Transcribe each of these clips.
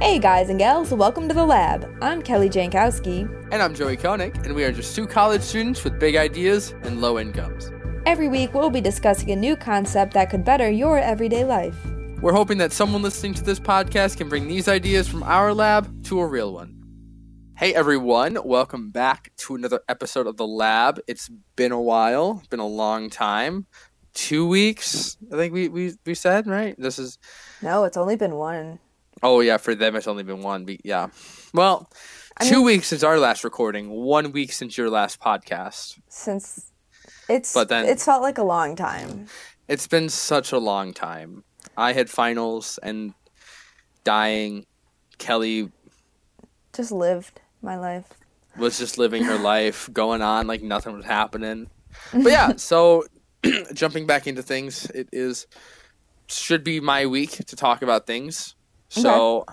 Hey guys and gals, welcome to the lab. I'm Kelly Jankowski. And I'm Joey Koenig, and we are just two college students with big ideas and low incomes. Every week we'll be discussing a new concept that could better your everyday life. We're hoping that someone listening to this podcast can bring these ideas from our lab to a real one. Hey everyone, welcome back to another episode of The Lab. It's been a while, it's been a long time. Two weeks, I think we, we, we said, right? This is No, it's only been one. Oh yeah, for them it's only been one. Be- yeah. Well, I two mean- weeks since our last recording, one week since your last podcast. Since it's But then- it's felt like a long time. It's been such a long time. I had finals and dying. Kelly Just lived my life. was just living her life, going on like nothing was happening. But yeah, so jumping back into things, it is should be my week to talk about things. So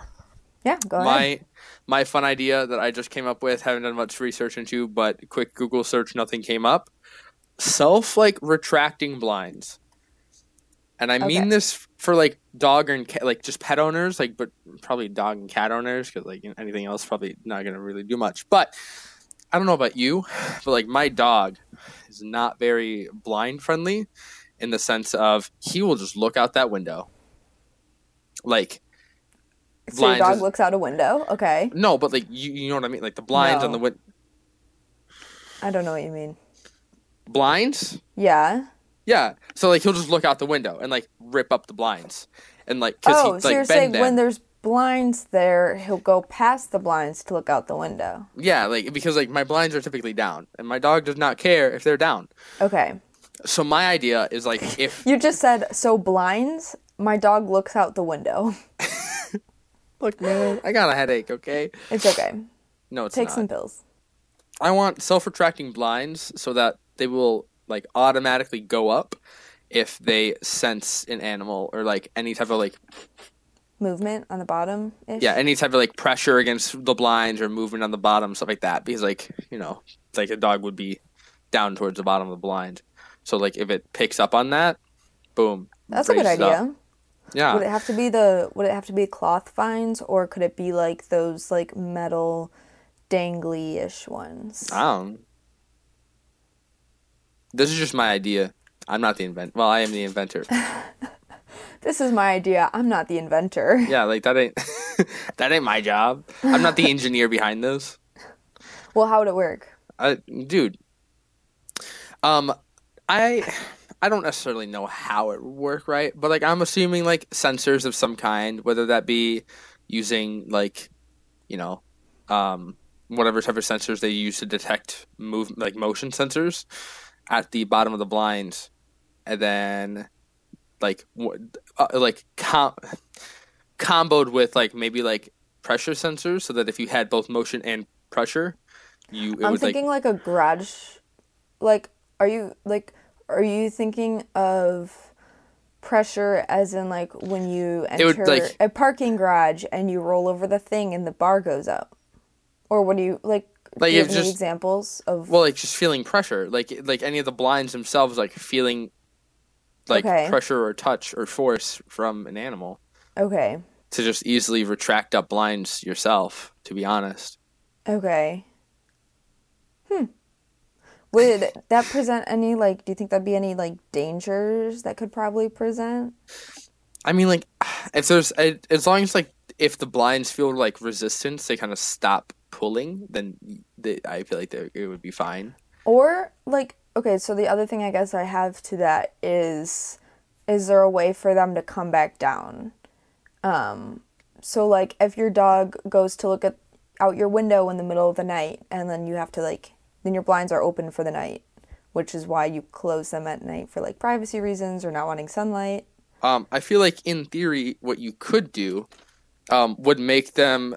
Yeah, go ahead. my my fun idea that I just came up with, haven't done much research into, but quick Google search, nothing came up. Self like retracting blinds, and I mean this for like dog and cat, like just pet owners, like but probably dog and cat owners because like anything else probably not gonna really do much. But I don't know about you, but like my dog is not very blind friendly in the sense of he will just look out that window, like so your dog is- looks out a window. Okay. no, but like you, you know what I mean, like the blinds on the window. I don't know what you mean. blinds. Yeah. Yeah, so like he'll just look out the window and like rip up the blinds, and like because Oh, he so like you're saying them. when there's blinds there, he'll go past the blinds to look out the window. yeah, like because like my blinds are typically down, and my dog does not care if they're down. Okay. So my idea is like if You just said so blinds. My dog looks out the window. look man, I got a headache. Okay, It's okay. no, it's Take not. some pills. I want self-retracting blinds so that they will like automatically go up if they sense an animal or like any type of like Movement on the bottom. yeah any type of like pressure against the blinds or movement on the bottom stuff like that because like you know like a dog would be down towards the bottom of the blind so like if it picks up on that boom That's a good idea. up. Yeah Would it have to be the would it have to be cloth vines or could it be like those like metal dangly ish ones? i don't this is just my idea i'm not the invent well i am the inventor This is my idea. I'm not the inventor. yeah like that ain't that ain't my job i'm not the engineer behind this Well, how would it work? I, dude. Um, I I don't necessarily know how it would work, right? But like, I'm assuming like sensors of some kind, whether that be using like, you know, um, whatever type of sensors they use to detect move like motion sensors at the bottom of the blinds, and then like what uh, like com- comboed with like maybe like pressure sensors, so that if you had both motion and pressure, you it I'm would like thinking like a garage like are you like are you thinking of pressure as in like when you enter would, like- a parking garage and you roll over the thing and the bar goes up? Or what do you like Like, you if have any just- examples of Well, like just feeling pressure, like like any of the blinds themselves, like feeling like Okay. pressure or touch or force from an animal Okay. to just easily retract up blinds yourself. To be honest, Okay. Hmm. Would that present any like? Do you think that'd be any like dangers that could probably present? I mean, like if there's as long as like if the blinds feel like resistance, they kind of stop pulling, then they, I feel like it would be fine. Or like, okay, so the other thing I guess I have to that is, is there a way for them to come back down? Um, so like if your dog goes to look at out your window in the middle of the night, and then you have to like, then your blinds are open for the night, which is why you close them at night for like privacy reasons or not wanting sunlight. Um, I feel like in theory, what you could do, um, would make them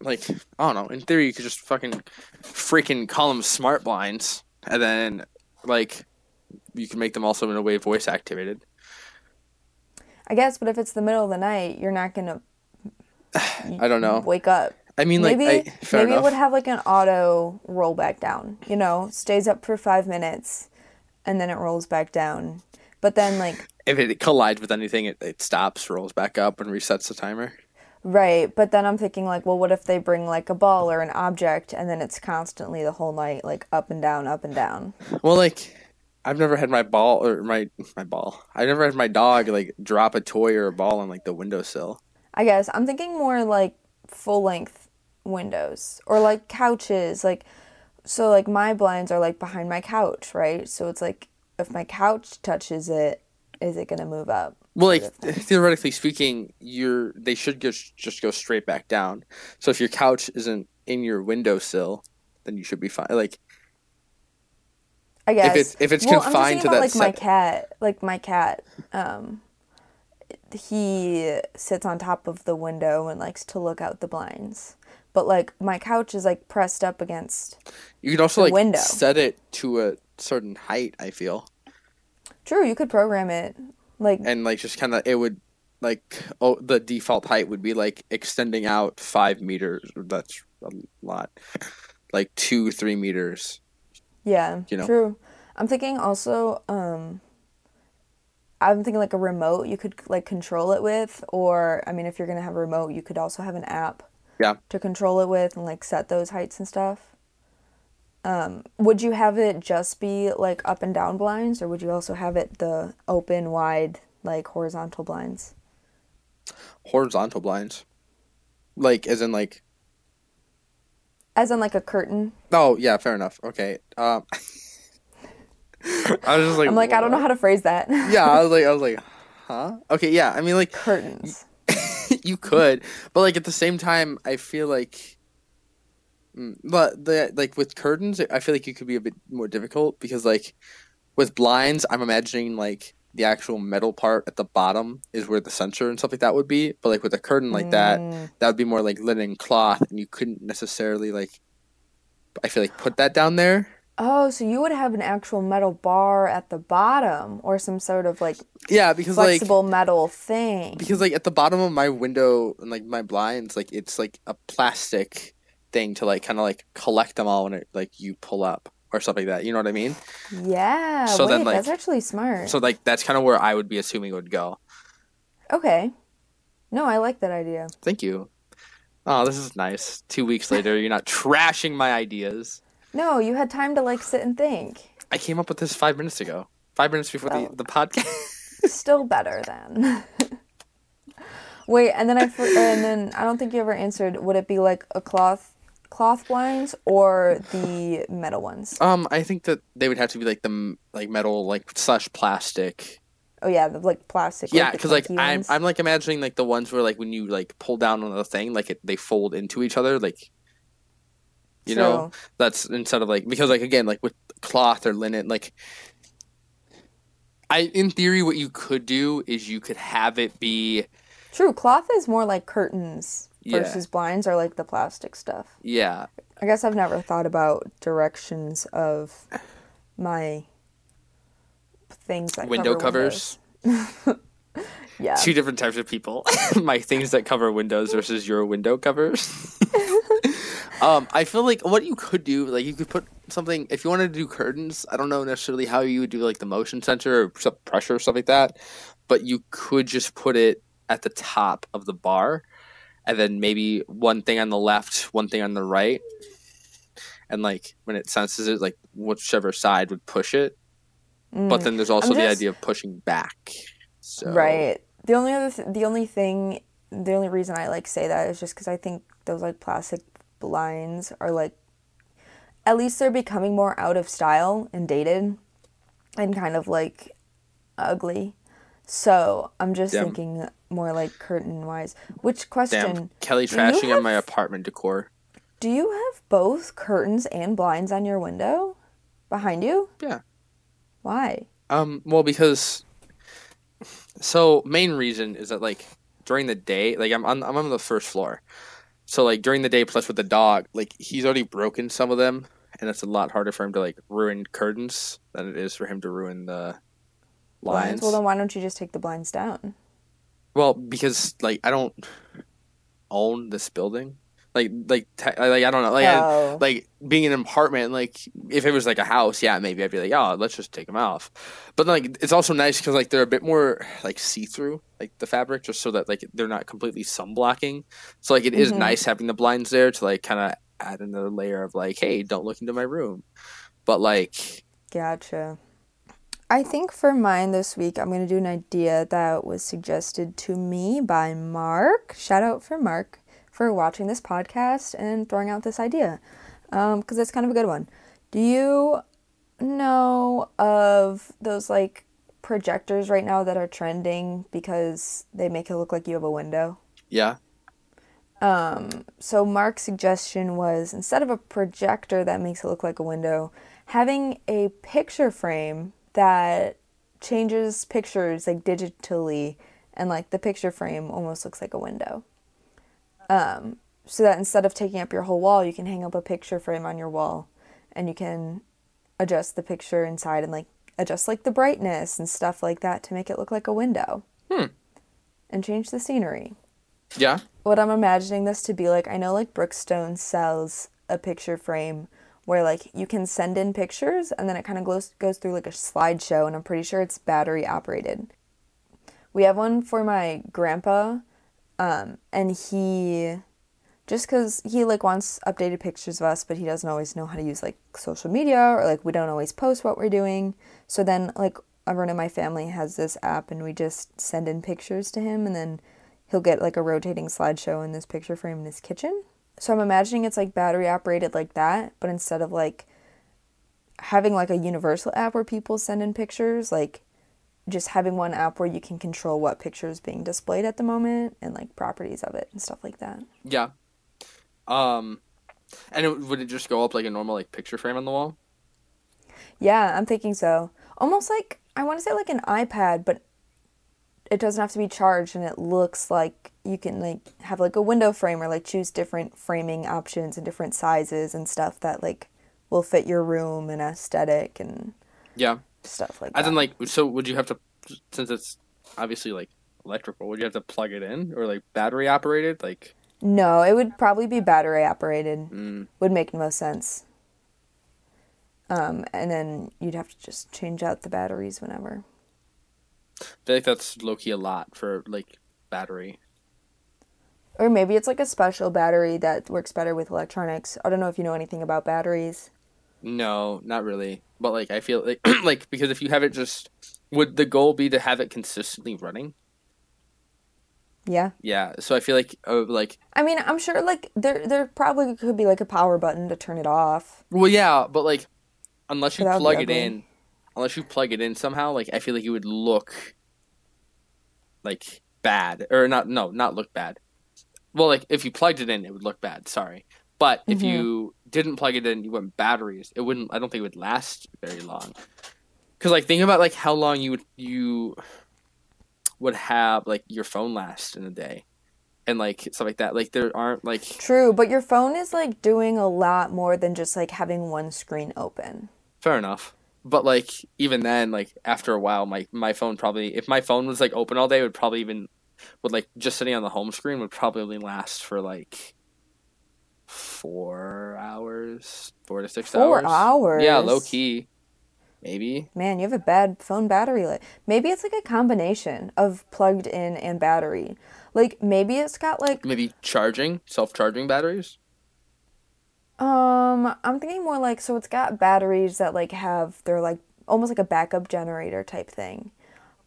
like I don't know. In theory, you could just fucking freaking call them smart blinds, and then like you can make them also in a way voice activated. I guess, but if it's the middle of the night, you're not gonna I don't know. wake up. I mean, like, maybe I, fair maybe enough. it would have like an auto roll back down. You know, stays up for five minutes, and then it rolls back down. But then like if it collides with anything, it, it stops, rolls back up, and resets the timer. Right, but then I'm thinking like, well, what if they bring like a ball or an object and then it's constantly the whole night like up and down, up and down. Well, like I've never had my ball or my my ball. I've never had my dog like drop a toy or a ball on like the windowsill. I guess I'm thinking more like full length windows or like couches, like so like my blinds are like behind my couch, right? So it's like if my couch touches it, is it going to move up? Well, like theoretically speaking, you're they should just just go straight back down. So if your couch isn't in your windowsill, then you should be fine. Like I guess if it's if it's well, confined to about, that like my cat, like my cat, um, he sits on top of the window and likes to look out the blinds. But like my couch is like pressed up against. you could also like window. set it to a certain height. I feel True, you could program it. Like and like just kind of it would like oh the default height would be like extending out five meters. That's a lot, like two three meters. yeah, you know. true. I'm thinking also. um I'm thinking like a remote you could like control it with, or I mean, if you're gonna have a remote, you could also have an app Yeah. to control it with and like set those heights and stuff. Um, would you have it just be like up and down blinds, or would you also have it the open, wide, like horizontal blinds? Horizontal blinds, like as in like As in like a curtain. oh yeah, fair enough. Okay. Um, I was just like I'm like, I don't know how to phrase that. yeah, I was like, I was like, huh? Okay, yeah. I mean, like, Curtains. you could, but like at the same time, I feel like, mm, but the like with curtains, I feel like it could be a bit more difficult because like with blinds, I'm imagining like the actual metal part at the bottom is where the sensor and stuff like that would be, but like with a curtain like that, Mm, that would be more like linen cloth, and you couldn't necessarily like. I feel like put that down there. Oh, so you would have an actual metal bar at the bottom, or some sort of like Yeah, because like flexible metal thing. because like at the bottom of my window and like my blinds like it's like a plastic thing to like kind of like collect them all when it like you pull up or stuff like that you know what i mean Yeah. So wait, then, like- that's actually smart. so like that's kind of where i would be assuming it would go okay. No, I like that idea. thank you oh this is nice two weeks later you're not trashing my ideas No, you had time to like sit and think. i came up with this five minutes ago five minutes before Well. the, the podcast Still better then. Wait, and then I for- and then I don't think you ever answered. Would it be like a cloth cloth blinds or the metal ones? um i think that they would have to be like the like metal like slash plastic Oh yeah, the like plastic. Yeah, because like clunky I'm. I'm like imagining like the ones where like when you like pull down on the thing, like it, they fold into each other, like you know that's instead of like because like again like with cloth or linen, like I in theory what you could do is you could have it be True, cloth is more like curtains Yeah. versus blinds are like the plastic stuff. yeah I guess I've never thought about directions of my things that window cover covers. Yeah. Two different types of people. My things that cover windows versus your window covers. um, I feel like what you could do, like you could put something if you wanted to do curtains. I don't know necessarily how you would do like the motion sensor or some pressure or stuff like that, but you could just put it at the top of the bar, and then maybe one thing on the left, one thing on the right, and like when it senses it, like whichever side would push it. But Mm. then there's also I'm the idea of pushing back. So Right. The only other th- the only thing the only reason I like say that is just cuz I think those like plastic blinds are like at least they're becoming more out of style and dated and kind of like ugly. So, I'm just Damn. thinking more like curtain wise. Which question Damn, Kelly trashing on my apartment decor. Do you have both curtains and blinds on your window behind you? Yeah. Why? Um, well, because so main reason is that like during the day, like I'm on I'm on the first floor, so like during the day, plus with the dog, like he's already broken some of them, and it's a lot harder for him to like ruin curtains than it is for him to ruin the blinds. Well, then why don't you just take the blinds down? Well, because like I don't own this building, Like like te- like I don't know like I- Oh. like being in an apartment like if it was like a house yeah maybe I'd be like oh let's just take them off, but like it's also nice because like they're a bit more like see through like the fabric just so that like they're not completely sun blocking. So like it is Mhm. nice having the blinds there to like kind of add another layer of like hey don't look into my room, but like Gotcha. I think for mine this week, I'm going to do an idea that was suggested to me by Mark. Shout out for Mark for watching this podcast and throwing out this idea because it's kind of a good one. Do you know of those like projectors right now that are trending because they make it look like you have a window? yeah Um, so Mark's suggestion was instead of a projector that makes it look like a window, having a picture frame that changes pictures like digitally and like the picture frame almost looks like a window. Um, so that instead of taking up your whole wall, you can hang up a picture frame on your wall and you can adjust the picture inside and like adjust like the brightness and stuff like that to make it look like a window. Hmm. And change the scenery yeah what I'm imagining this to be like, I know like Brookstone sells a picture frame where like you can send in pictures and then it kind of goes goes through like a slideshow and I'm pretty sure it's battery operated. We have one for my grandpa um and he just cuz he like wants updated pictures of us but he doesn't always know how to use like social media or like we don't always post what we're doing. So then like everyone in my family has this app and we just send in pictures to him and then he'll get like a rotating slideshow in this picture frame in his kitchen. So I'm imagining it's like battery operated like that, but instead of like having like a universal app where people send in pictures, like just having one app where you can control what picture is being displayed at the moment and like properties of it and stuff like that. Yeah. Um, and it, would it just go up like a normal like picture frame on the wall? Yeah, I'm thinking so. Almost like I want to say like an iPad, but it doesn't have to be charged and it looks like you can like have like a window frame or like choose different framing options and different sizes and stuff that like will fit your room and aesthetic and Yeah. Stuff like As that. in like, so would you have to, since it's obviously like electrical, would you have to plug it in or like battery operated? Like, no, it would probably be battery operated. mm, Would make the most sense. Um, and then you'd have to just change out the batteries whenever. I feel like that's low key a lot for like battery. Or maybe it's like a special battery that works better with electronics. I don't know if you know anything about batteries. No, not really. But like, I feel like like because if you have it just, would the goal be to have it consistently running? Yeah. Yeah. So I feel like uh, like I mean, I'm sure like there there probably could be like a power button to turn it off. well yeah, but like unless you But that would be plug it in, unless you plug it in somehow, like I feel like it would look like bad or not. No, not look bad. Well, like if you plugged it in, it would look bad. Sorry, but if Mhm. you didn't plug it in, you went batteries. It wouldn't. I don't think it would last very long. Because like think about like how long you would you would have like your phone last in a day, and like stuff like that. Like there aren't like True, but your phone is like doing a lot more than just like having one screen open. Fair enough. But like even then, like after a while, my my phone probably if my phone was like open all day, it would probably even would like just sitting on the home screen would probably last for like four hours, four to six Four hours. Yeah, hours? low key, maybe. Man, you have a bad phone battery life. Maybe it's like a combination of plugged in and battery. Like maybe it's got like Maybe charging, self charging batteries. um I'm thinking more like so it's got batteries that like have they're like almost like a backup generator type thing.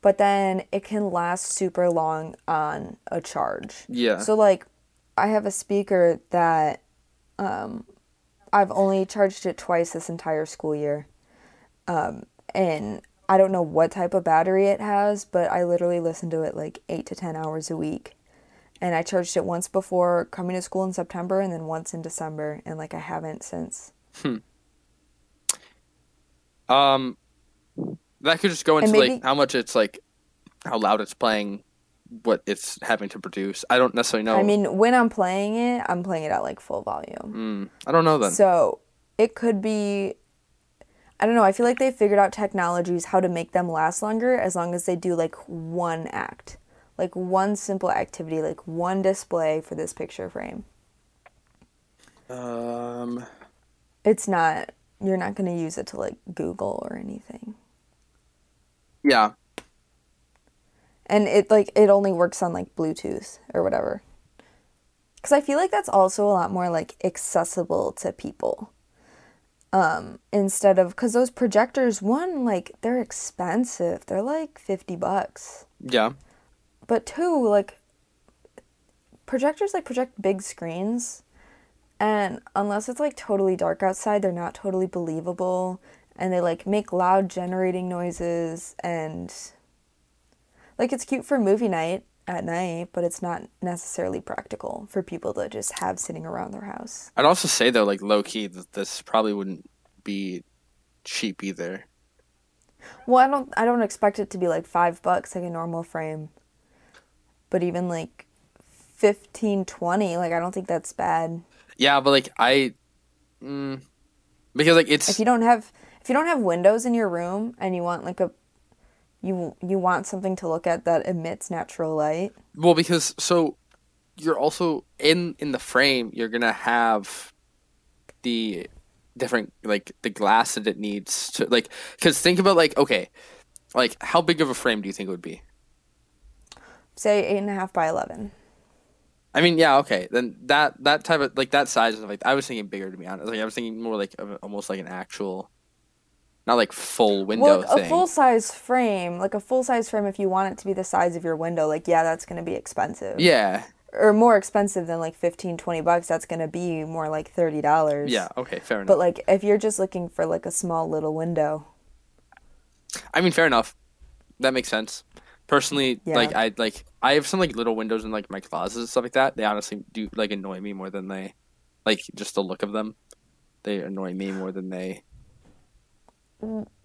But then it can last super long on a charge. Yeah. So like I have a speaker that um I've only charged it twice this entire school year. Um and I don't know what type of battery it has, but I literally listen to it like 8 to 10 hours a week. And I charged it once before coming to school in September and then once in December and like I haven't since. Hmm. Um, that could just go into maybe- like how much it's like, how loud it's playing, what it's having to produce. I don't necessarily know. I mean, when I'm playing it, I'm playing it at like full volume. Mm, I don't know then. So it could be. I don't know. I feel like they figured out technologies how to make them last longer as long as they do like one act, like one simple activity, like one display for this picture frame. Um, It's not. You're not gonna use it to like Google or anything. yeah, and it like it only works on like bluetooth or whatever. Because i feel like that's also a lot more like accessible to people. Um instead of because those projectors one like they're expensive. They're like 50 bucks. Yeah, but two like projectors like project big screens. And unless it's like totally dark outside they're not totally believable. And they like make loud generating noises and like it's cute for movie night at night but it's not necessarily practical for people to just have sitting around their house. I'd also say though, like low key, that this probably wouldn't be cheap either. well i don't i don't expect it to be like five bucks like a normal frame. But even like 15 20 like i don't think that's bad. Yeah, but like I, mm, because like it's if you don't have if you don't have windows in your room and you want like a you you want something to look at that emits natural light well because so you're also in in the frame you're gonna have the different like the glass that it needs to like because think about like okay like how big of a frame do you think it would be say eight and a half by 11 I mean, yeah, okay. Then that that type of like that size and like I was thinking bigger to be honest. Like I was thinking more like of, almost like an actual, not like full window well a thing. full size frame like a full size frame if you want it to be the size of your window like yeah that's going to be expensive yeah, or more expensive than like 15 20 bucks that's going to be more like $30 yeah. Okay, fair enough. but like if you're just looking for like a small little window I mean, fair enough. That makes sense. Personally, Yeah. like I like I have some like little windows in like my closets and stuff like that. They honestly do like annoy me more than they like just the look of them. They annoy me more than they.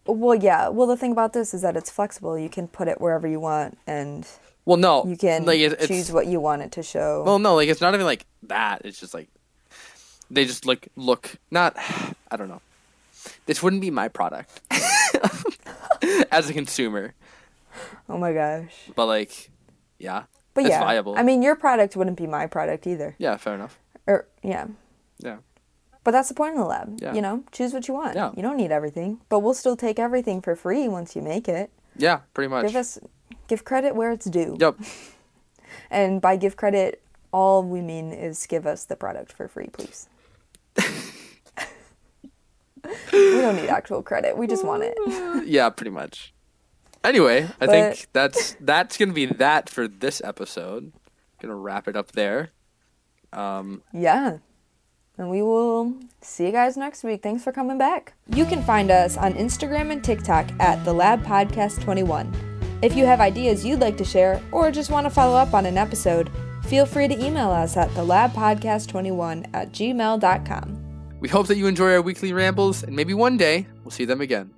Well yeah well the thing about this is that it's flexible you can put it wherever you want and Well, no, you can like it, choose what you want it to show Well, no, like it's not even like that. It's just like they just look look not. I don't know. This wouldn't be my product as a consumer, oh my gosh but like, yeah, but it's yeah viable. i mean your product wouldn't be my product either yeah, fair enough. or yeah Yeah, But that's the point of the lab. Yeah. You know, choose what you want. Yeah. You don't need everything, but we'll still take everything for free once you make it. yeah, pretty much. Give us give credit where it's due. Yep. And by give credit, all we mean is give us the product for free, please. we don't need actual credit. We just want it. yeah, pretty much. Anyway, I But- think that's that's gonna be that for this episode. Gonna wrap it up there. Um, Yeah. And we will see you guys next week. Thanks for coming back. You can find us on Instagram and TikTok at the Lab Podcast 21. If you have ideas you'd like to share or just want to follow up on an episode, feel free to email us at thelabpodcast21 at gmail.com. we hope that you enjoy our weekly rambles, and maybe one day we'll see them again.